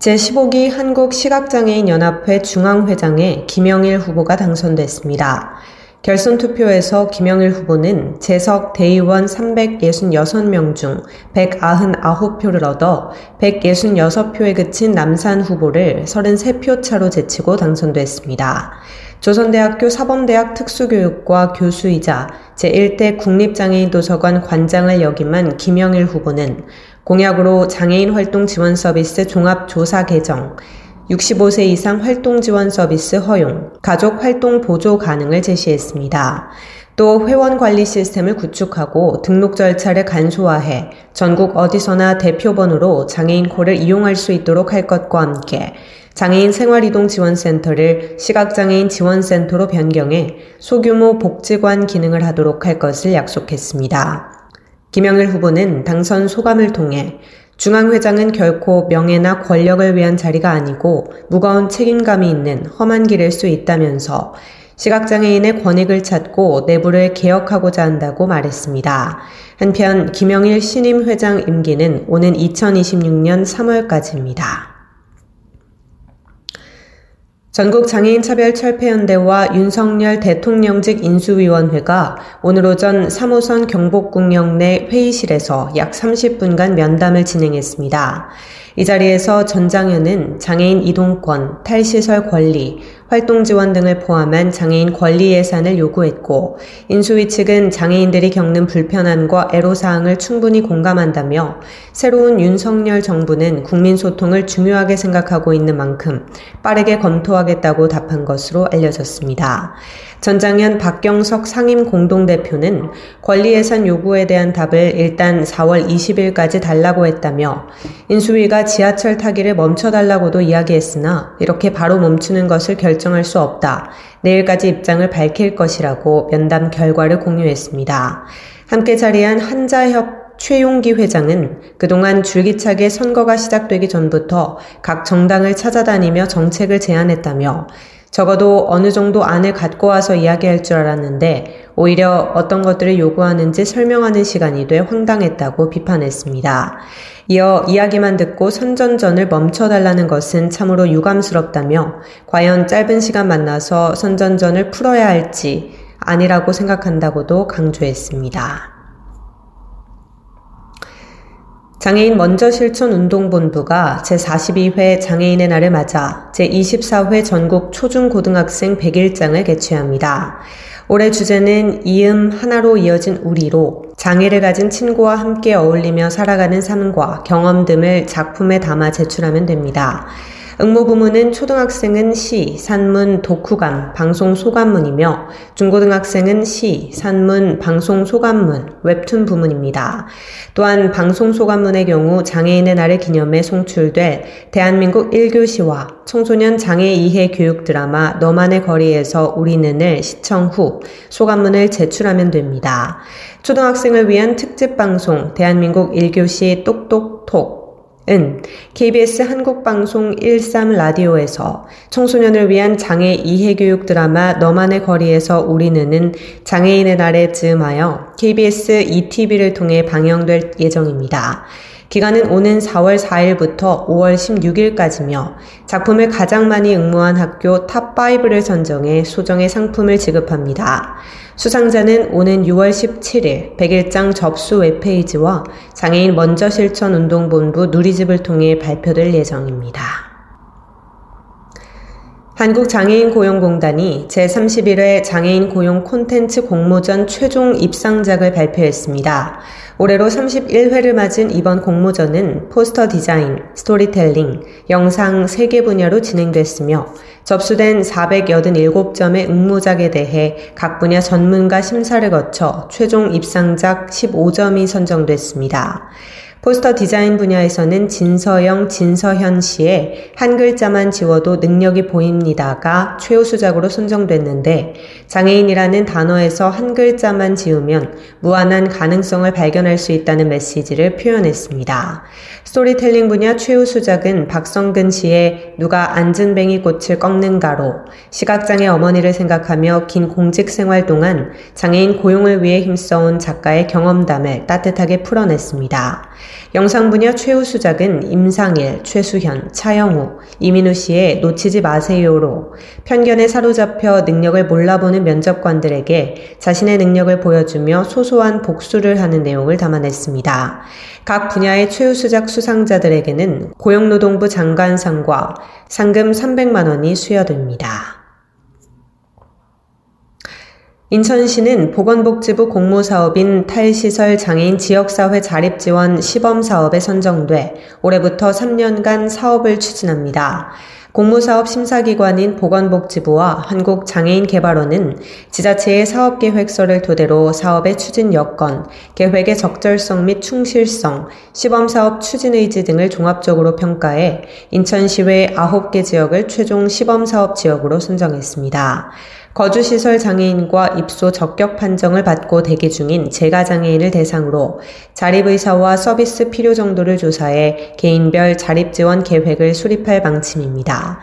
제15기 한국시각장애인연합회 중앙회장에 김영일 후보가 당선됐습니다. 결선 투표에서 김영일 후보는 재석 대의원 366명 중 199표를 얻어 166표에 그친 남산 후보를 33표 차로 제치고 당선됐습니다. 조선대학교 사범대학 특수교육과 교수이자 제1대 국립장애인 도서관 관장을 역임한 김영일 후보는 공약으로 장애인 활동 지원 서비스 종합 조사 개정, 65세 이상 활동 지원 서비스 허용, 가족 활동 보조 가능을 제시했습니다. 또 회원 관리 시스템을 구축하고 등록 절차를 간소화해 전국 어디서나 대표번호로 장애인 콜을 이용할 수 있도록 할 것과 함께 장애인 생활이동 지원센터를 시각장애인 지원센터로 변경해 소규모 복지관 기능을 하도록 할 것을 약속했습니다. 김영일 후보는 당선 소감을 통해 중앙회장은 결코 명예나 권력을 위한 자리가 아니고 무거운 책임감이 있는 험한 길일 수 있다면서 시각장애인의 권익을 찾고 내부를 개혁하고자 한다고 말했습니다. 한편 김영일 신임 회장 임기는 오는 2026년 3월까지입니다. 전국 장애인 차별 철폐연대와 윤석열 대통령직 인수위원회가 오늘 오전 3호선 경복궁역 내 회의실에서 약 30분간 면담을 진행했습니다. 이 자리에서 전장현은 장애인 이동권, 탈시설 권리, 활동 지원 등을 포함한 장애인 권리 예산을 요구했고 인수위 측은 장애인들이 겪는 불편함과 애로사항을 충분히 공감한다며 새로운 윤석열 정부는 국민 소통을 중요하게 생각하고 있는 만큼 빠르게 검토하겠다고 답한 것으로 알려졌습니다. 전장현 박경석 상임 공동대표는 권리 예산 요구에 대한 답을 일단 4월 20일까지 달라고 했다며 인수위가 지하철 타기를 멈춰달라고도 이야기했으나 이렇게 바로 멈추는 것을 결정할 수 없다. 내일까지 입장을 밝힐 것이라고 면담 결과를 공유했습니다. 함께 자리한 한자협 최용기 회장은 그동안 줄기차게 선거가 시작되기 전부터 각 정당을 찾아다니며 정책을 제안했다며 적어도 어느 정도 안을 갖고 와서 이야기할 줄 알았는데 오히려 어떤 것들을 요구하는지 설명하는 시간이 돼 황당했다고 비판했습니다. 이어 이야기만 듣고 선전전을 멈춰달라는 것은 참으로 유감스럽다며 과연 짧은 시간 만나서 선전전을 풀어야 할지 아니라고 생각한다고도 강조했습니다. 장애인 먼저 실천 운동본부가 제42회 장애인의 날을 맞아 제24회 전국 초중고등학생 100일장을 개최합니다. 올해 주제는 이음 하나로 이어진 우리로 장애를 가진 친구와 함께 어울리며 살아가는 삶과 경험 등을 작품에 담아 제출하면 됩니다. 응모 부문은 초등학생은 시, 산문, 독후감, 방송 소감문이며 중고등학생은 시, 산문, 방송 소감문, 웹툰 부문입니다. 또한 방송 소감문의 경우 장애인의 날을 기념해 송출될 대한민국 1교시와 청소년 장애 이해 교육 드라마 너만의 거리에서 우리는을 시청 후 소감문을 제출하면 됩니다. 초등학생을 위한 특집 방송 대한민국 1교시 똑똑톡 은 KBS 한국방송 13 라디오에서 청소년을 위한 장애 이해 교육 드라마 너만의 거리에서 우리는은 장애인의 날에 즈음하여 KBS 2TV를 통해 방영될 예정입니다. 기간은 오는 4월 4일부터 5월 16일까지며 작품을 가장 많이 응모한 학교 top 5를 선정해 소정의 상품을 지급합니다. 수상자는 오는 6월 17일 백일장 접수 웹페이지와 장애인 먼저 실천 운동본부 누리집을 통해 발표될 예정입니다. 한국장애인 고용공단이 제31회 장애인 고용 콘텐츠 공모전 최종 입상작을 발표했습니다. 올해로 31회를 맞은 이번 공모전은 포스터 디자인, 스토리텔링, 영상 3개 분야로 진행됐으며 접수된 487점의 응모작에 대해 각 분야 전문가 심사를 거쳐 최종 입상작 15점이 선정됐습니다. 포스터 디자인 분야에서는 진서영, 진서현 씨의 한 글자만 지워도 능력이 보입니다가 최우수작으로 선정됐는데 장애인이라는 단어에서 한 글자만 지우면 무한한 가능성을 발견할 수 있다는 메시지를 표현했습니다. 스토리텔링 분야 최우수작은 박성근 씨의 누가 안전뱅이 꽃을 꺾는가로 시각장애 어머니를 생각하며 긴 공직 생활 동안 장애인 고용을 위해 힘써온 작가의 경험담을 따뜻하게 풀어냈습니다. 영상 분야 최우 수작은 임상일, 최수현, 차영우, 이민우 씨의 놓치지 마세요로 편견에 사로잡혀 능력을 몰라보는 면접관들에게 자신의 능력을 보여주며 소소한 복수를 하는 내용을 담아냈습니다. 각 분야의 최우 수작 수상자들에게는 고용노동부 장관상과 상금 300만 원이 수여됩니다. 인천시는 보건복지부 공모사업인 탈시설 장애인 지역사회 자립지원 시범사업에 선정돼 올해부터 3년간 사업을 추진합니다. 공모사업 심사기관인 보건복지부와 한국장애인개발원은 지자체의 사업계획서를 토대로 사업의 추진 여건, 계획의 적절성 및 충실성, 시범사업 추진 의지 등을 종합적으로 평가해 인천시외 9개 지역을 최종 시범사업 지역으로 선정했습니다. 거주시설 장애인과 입소 적격 판정을 받고 대기 중인 재가 장애인을 대상으로 자립의사와 서비스 필요 정도를 조사해 개인별 자립지원 계획을 수립할 방침입니다.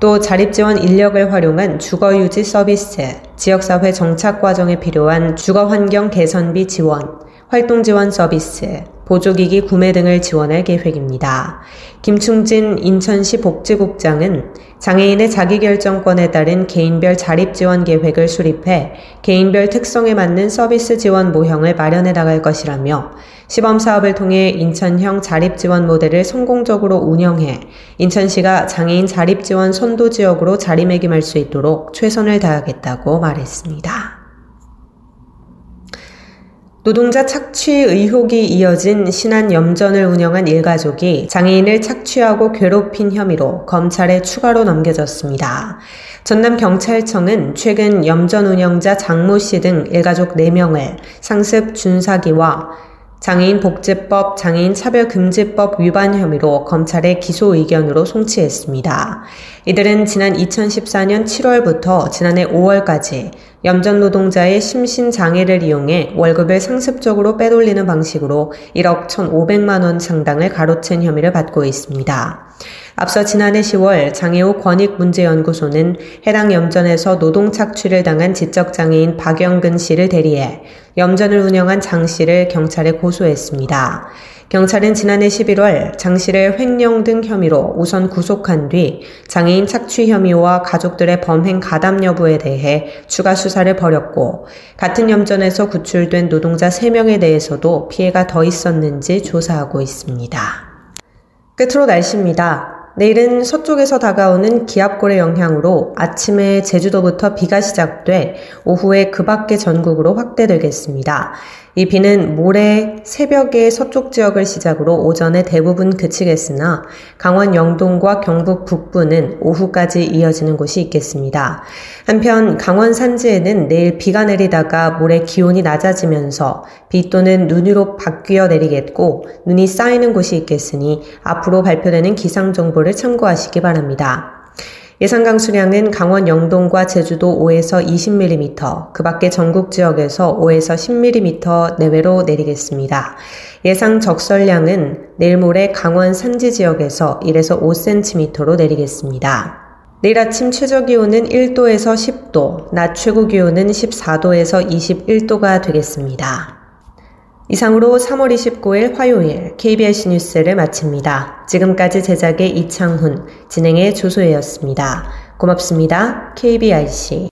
또 자립지원 인력을 활용한 주거유지 서비스, 지역사회 정착 과정에 필요한 주거환경 개선비 지원, 활동지원 서비스, 보조기기 구매 등을 지원할 계획입니다. 김충진 인천시 복지국장은 장애인의 자기결정권에 따른 개인별 자립 지원 계획을 수립해 개인별 특성에 맞는 서비스 지원 모형을 마련해 나갈 것이라며 시범 사업을 통해 인천형 자립 지원 모델을 성공적으로 운영해 인천시가 장애인 자립 지원 선도 지역으로 자리매김할 수 있도록 최선을 다하겠다고 말했습니다. 노동자 착취 의혹이 이어진 신안 염전을 운영한 일가족이 장애인을 착취하고 괴롭힌 혐의로 검찰에 추가로 넘겨졌습니다. 전남경찰청은 최근 염전 운영자 장모 씨 등 일가족 4명을 상습 준사기와 장애인 복지법, 장애인 차별금지법 위반 혐의로 검찰에 기소 의견으로 송치했습니다. 이들은 지난 2014년 7월부터 지난해 5월까지 염전 노동자의 심신 장애를 이용해 월급을 상습적으로 빼돌리는 방식으로 1억 1,500만 원 상당을 가로챈 혐의를 받고 있습니다. 앞서 지난해 10월 장애우 권익문제연구소는 해당 염전에서 노동 착취를 당한 지적장애인 박영근 씨를 대리해 염전을 운영한 장 씨를 경찰에 고소했습니다. 경찰은 지난해 11월 장 씨를 횡령 등 혐의로 우선 구속한 뒤 장애인 착취 혐의와 가족들의 범행 가담 여부에 대해 추가 수사를 벌였고 같은 염전에서 구출된 노동자 3명에 대해서도 피해가 더 있었는지 조사하고 있습니다. 끝으로 날씨입니다. 내일은 서쪽에서 다가오는 기압골의 영향으로 아침에 제주도부터 비가 시작돼 오후에 그 밖의 전국으로 확대되겠습니다. 이 비는 모레 새벽에 서쪽 지역을 시작으로 오전에 대부분 그치겠으나 강원 영동과 경북 북부는 오후까지 이어지는 곳이 있겠습니다. 한편 강원 산지에는 내일 비가 내리다가 모레 기온이 낮아지면서 비 또는 눈으로 바뀌어 내리겠고 눈이 쌓이는 곳이 있겠으니 앞으로 발표되는 기상 정보를 참고하시기 바랍니다. 예상 강수량은 강원 영동과 제주도 5에서 20mm, 그 밖에 전국 지역에서 5에서 10mm 내외로 내리겠습니다. 예상 적설량은 내일 모레 강원 산지 지역에서 1에서 5cm로 내리겠습니다. 내일 아침 최저 기온은 1도에서 10도, 낮 최고 기온은 14도에서 21도가 되겠습니다. 이상으로 3월 29일 화요일 KBS 뉴스를 마칩니다. 지금까지 제작의 이창훈, 진행의 조소혜였습니다. 고맙습니다. KBIC.